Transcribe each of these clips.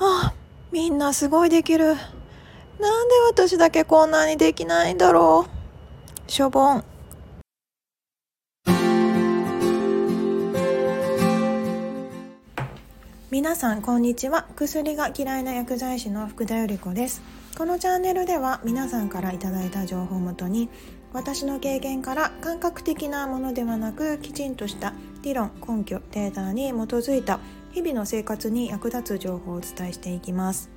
あみんなすごいできる。なんで私だけこんなにできないんだろう。しょぼん皆さんこんにちは。薬が嫌いな薬剤師の福田由里子です。このチャンネルでは皆さんからいただいた情報をもとに私の経験から感覚的なものではなくきちんとした理論根拠データに基づいた日々の生活に役立つ情報をお伝えしていきます。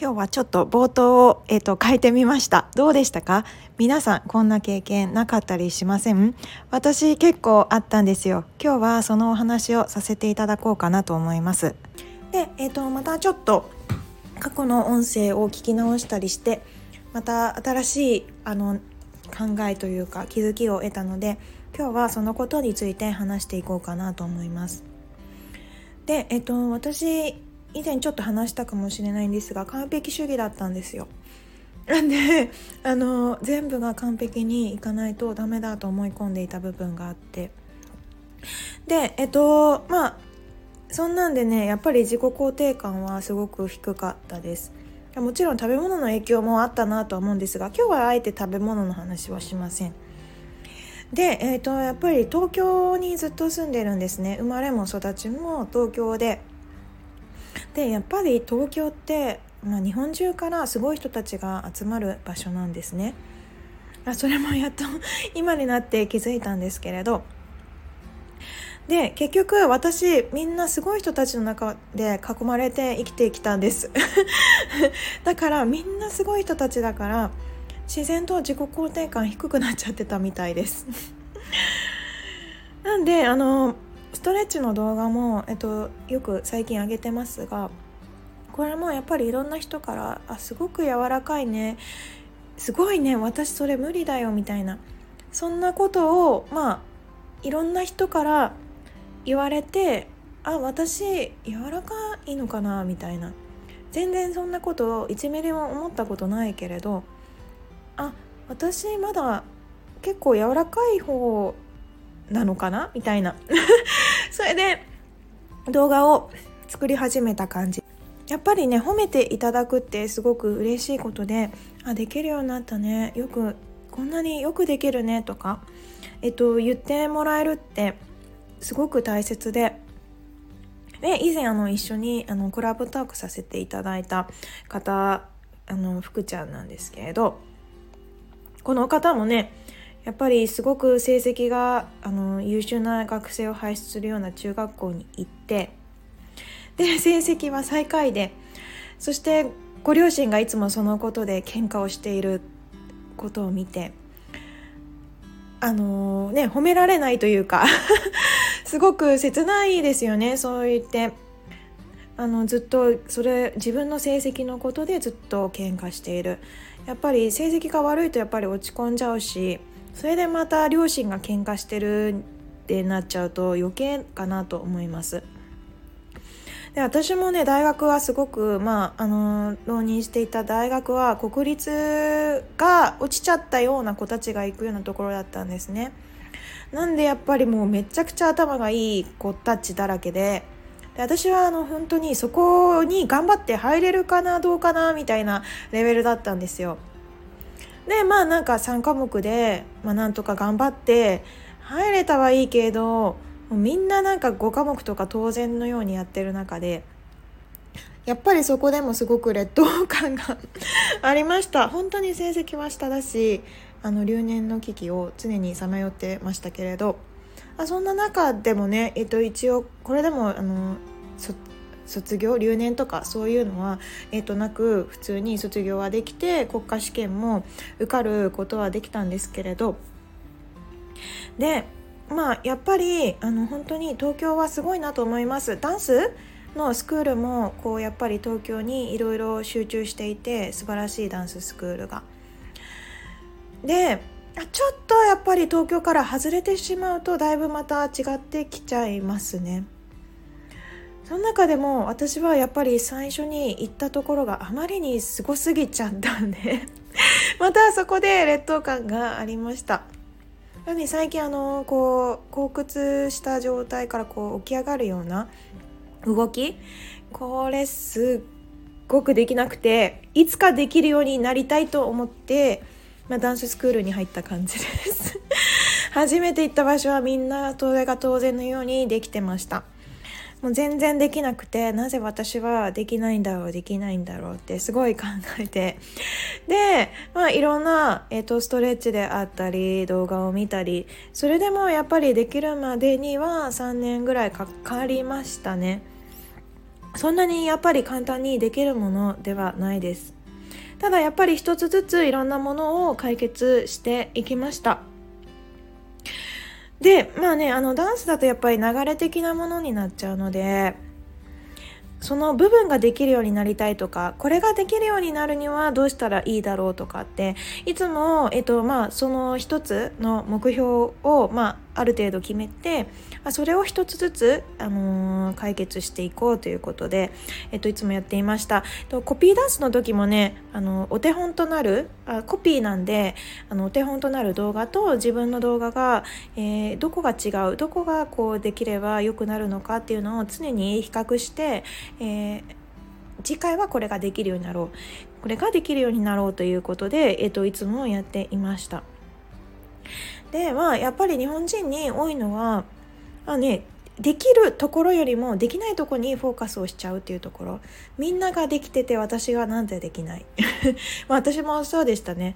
今日はちょっと冒頭を、えーと、変えてみました。どうでしたか？皆さんこんな経験なかったりしません？私結構あったんですよ。今日はそのお話をさせていただこうかなと思います。で、えーと、またちょっと過去の音声を聞き直したりしてまた新しいあの考えというか気づきを得たので今日はそのことについて話していこうかなと思います。で、えっと、私以前ちょっと話したかもしれないんですが完璧主義だったんですよ。なんであの全部が完璧にいかないとダメだと思い込んでいた部分があって。でえっとまあそんなんでねやっぱり自己肯定感はすごく低かったです。もちろん食べ物の影響もあったなとは思うんですが今日はあえて食べ物の話はしません。で、えーと、やっぱり東京にずっと住んでるんですね。生まれも育ちも東京で。でやっぱり東京って、まあ、日本中からすごい人たちが集まる場所なんですね。あそれもやっと 今になって気づいたんですけれど。で結局私みんなすごい人たちの中で囲まれて生きてきたんです。だからみんなすごい人たちだから自然と自己肯定感低くなっちゃってたみたいです。なんであのストレッチの動画も、えっと、よく最近上げてますがこれもやっぱりいろんな人から「あすごく柔らかいねすごいね私それ無理だよ」みたいなそんなことをまあいろんな人から言われて「あ私柔らかいのかな」みたいな。全然そんなことを1ミリも思ったことないけれどあ私まだ結構柔らかい方なのかな？みたいな。それで動画を作り始めた感じ。やっぱりね褒めていただくってすごく嬉しいことであできるようになったね。よくこんなによくできるねとかえっと言ってもらえるってすごく大切で。で以前あの一緒にあのコラボトークさせていただいた方あの福ちゃんなんですけれどこの方もねやっぱりすごく成績があの優秀な学生を輩出するような中学校に行ってで 成績は最下位でそしてご両親がいつもそのことで喧嘩をしていることを見てあのー、ね褒められないというか すごく切ないですよねそう言って。あのずっとそれ自分の成績のことでずっと喧嘩している。やっぱり成績が悪いとやっぱり落ち込んじゃうしそれでまた両親が喧嘩してるってなっちゃうと余計かなと思います。で私もね大学はすごくまああの浪人していた大学は国立が落ちちゃったような子たちが行くようなところだったんですね。なんでやっぱりもうめちゃくちゃ頭がいい子たちだらけでで私はあの本当にそこに頑張って入れるかなどうかなみたいなレベルだったんですよ。でまあなんか3科目で、まあ、なんとか頑張って入れたはいいけどもうみんななんか5科目とか当然のようにやってる中でやっぱりそこでもすごく劣等感が ありました本当に成績は下だしあの留年の危機を常にさまよってましたけれどあそんな中でもね、えっと、一応これでもあの卒業留年とかそういうのは、えっと、なく普通に卒業はできて国家試験も受かることはできたんですけれどでまあやっぱりあの本当に東京はすごいなと思いますダンスのスクールもこうやっぱり東京にいろいろ集中していて素晴らしいダンススクールが。でちょっとやっぱり東京から外れてしまうとだいぶまた違ってきちゃいますね。その中でも私はやっぱり最初に行ったところがあまりにすごすぎちゃったんで またそこで劣等感がありました。なのに最近あのこう後屈した状態からこう起き上がるような動きこれすっごくできなくていつかできるようになりたいと思って、まあ、ダンススクールに入った感じです 初めて行った場所はみんなそれが当然のようにできてましたもう全然できなくてなぜ私はできないんだろうできないんだろうってすごい考えて。でまあいろんな、えーと、ストレッチであったり動画を見たりそれでもやっぱりできるまでには3年ぐらいかかりましたね。そんなにやっぱり簡単にできるものではないです。ただやっぱり一つずついろんなものを解決していきました。でまあねあのダンスだとやっぱり流れ的なものになっちゃうのでその部分ができるようになりたいとかこれができるようになるにはどうしたらいいだろうとかっていつも、えっとまあ、その一つの目標を、まあ、ある程度決めてあそれを一つずつ、あのー、解決していこうということで、えっと、いつもやっていましたコピーダンスの時もねあのお手本となるあコピーなんであのお手本となる動画と自分の動画が、えー、どこが違うどこがこうできれば良くなるのかっていうのを常に比較して、えー、次回はこれができるようになろうこれができるようになろうということで、えっと、いつもやっていました。でまあやっぱり日本人に多いのはあねできるところよりもできないとこにフォーカスをしちゃうっていうところ。みんなができてて私がなんてできない。ま 私もそうでしたね。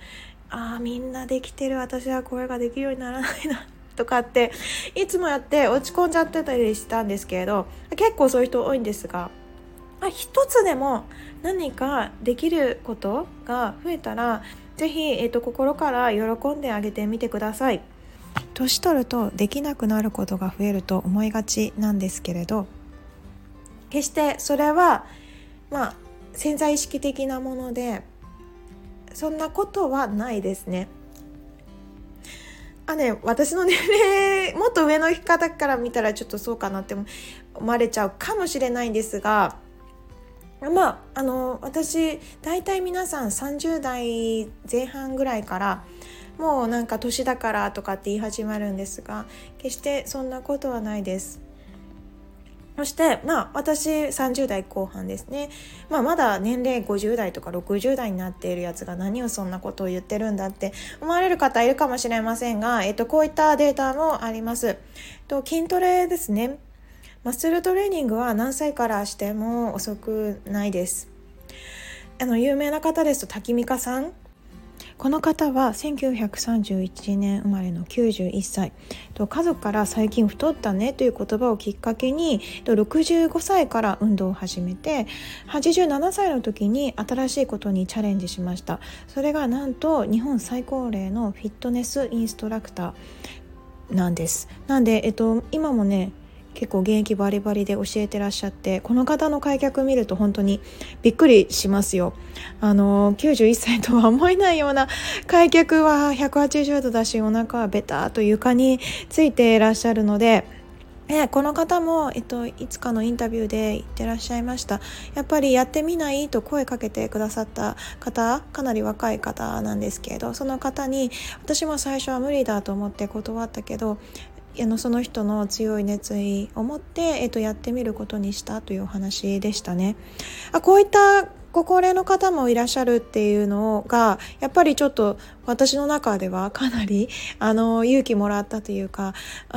ああみんなできてる。私はこれができるようにならないなとかっていつもやって落ち込んじゃってたりしたんですけれど結構そういう人多いんですがあ一つでも何かできることが増えたら是非、えーと、心から喜んであげてみてください。年取るとできなくなることが増えると思いがちなんですけれど決してそれはまあ潜在意識的なものでそんなことはないですね。あね私の年齢もっと上の方から見たらちょっとそうかなって思われちゃうかもしれないんですがまああの私大体皆さん30代前半ぐらいからもうなんか年だからとかって言い始まるんですが決してそんなことはないです。そしてまあ私30代後半ですね、まあ、まだ年齢50代とか60代になっているやつが何をそんなことを言ってるんだって思われる方いるかもしれませんが、えっと、こういったデータもあります。と筋トレですねマッスルトレーニングは何歳からしても遅くないですあの有名な方ですと滝美香さんこの方は1931年生まれの91歳。家族から最近太ったねという言葉をきっかけに65歳から運動を始めて87歳の時に新しいことにチャレンジしました。それがなんと日本最高齢のフィットネスインストラクターなんです。なんで、えっと、今もね結構現役バリバリで教えてらっしゃってこの方の開脚見ると本当にびっくりしますよ。あの91歳とは思えないような開脚は180度だしお腹はベターと床についていらっしゃるのでえこの方も、えっと、いつかのインタビューで言ってらっしゃいました。やっぱりやってみないと声かけてくださった方かなり若い方なんですけれどその方に私も最初は無理だと思って断ったけどあのその人の強い熱意を持って、えっと、やってみることにしたというお話でしたね。あこういったご高齢の方もいらっしゃるっていうのがやっぱりちょっと私の中ではかなりあの勇気もらったというか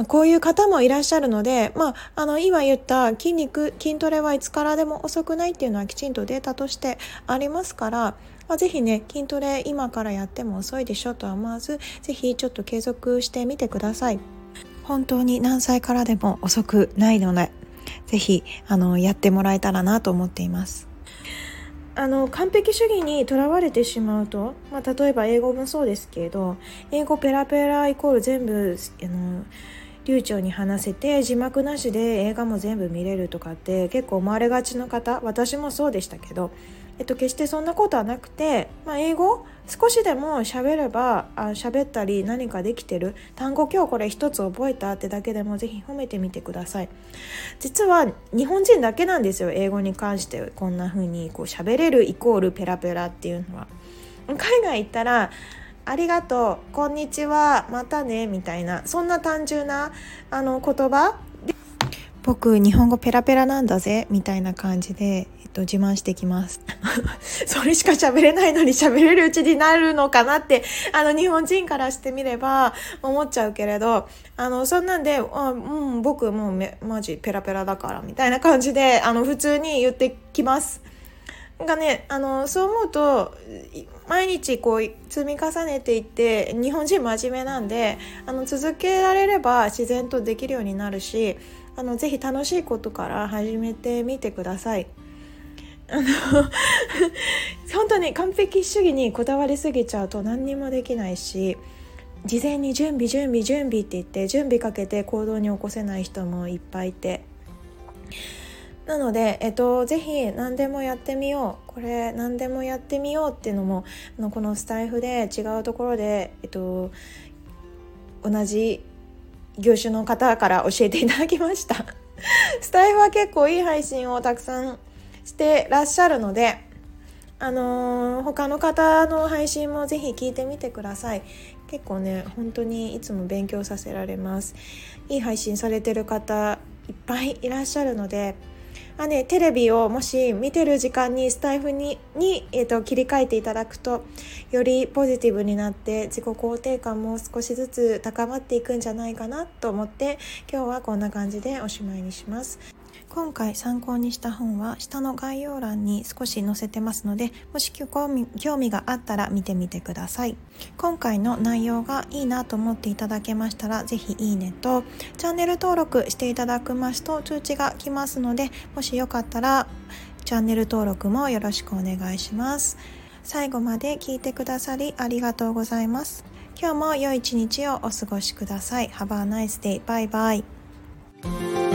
こういう方もいらっしゃるので、まあ、あの今言った筋肉筋トレはいつからでも遅くないっていうのはきちんとデータとしてありますから、まあ、ぜひね筋トレ今からやっても遅いでしょとは思わずぜひちょっと継続してみてください。本当に何歳からでも遅くないのでぜひあのやってもらえたらなと思っています。あの完璧主義にとらわれてしまうと、まあ、例えば英語もそうですけど英語ペラペライコール全部あの流暢に話せて字幕なしで映画も全部見れるとかって結構思われがちの方私もそうでしたけどえっと、決してそんなことはなくて、まあ、英語少しでも喋ればあ喋ったり何かできてる。単語今日これ一つ覚えたってだけでもぜひ褒めてみてください。実は日本人だけなんですよ。英語に関してこんな風にこう喋れるイコールペラペラっていうのは。海外行ったらありがとう、こんにちは、またね、みたいな、そんな単純なあの言葉僕日本語ペラペラなんだぜみたいな感じで、と、自慢してきます それしか喋れないのに喋れるうちになるのかなってあの日本人からしてみれば思っちゃうけれどあのそんなんで「あうん、僕もうめマジペラペラだから」みたいな感じであの普通に言ってきます。がねあのそう思うと毎日こう積み重ねていって日本人真面目なんであの続けられれば自然とできるようになるしあのぜひ楽しいことから始めてみてください。あの 本当に完璧主義にこだわりすぎちゃうと何にもできないし事前に準備準備準備って言って準備かけて行動に起こせない人もいっぱいいて。なので、えっと、ぜひ何でもやってみよう。これ何でもやってみようっていうのもあのこのスタイフで違うところで、えっと、同じ業種の方から教えていただきました。スタイフは結構いい配信をたくさんしてらっしゃるのであのー、他の方の配信もぜひ聞いてみてください結構ね本当にいつも勉強させられますいい配信されてる方いっぱいいらっしゃるのであね、テレビをもし見てる時間にスタイフにに、えーと、切り替えていただくとよりポジティブになって自己肯定感も少しずつ高まっていくんじゃないかなと思って今日はこんな感じでおしまいにします。今回参考にした本は下の概要欄に少し載せてますのでもし興味興味があったら見てみてください今回の内容がいいなと思っていただけましたら是非いいねとチャンネル登録していただきますと通知が来ますのでもしよかったらチャンネル登録もよろしくお願いします最後まで聞いてくださりありがとうございます今日も良い一日をお過ごしください Have a nice day. Bye bye.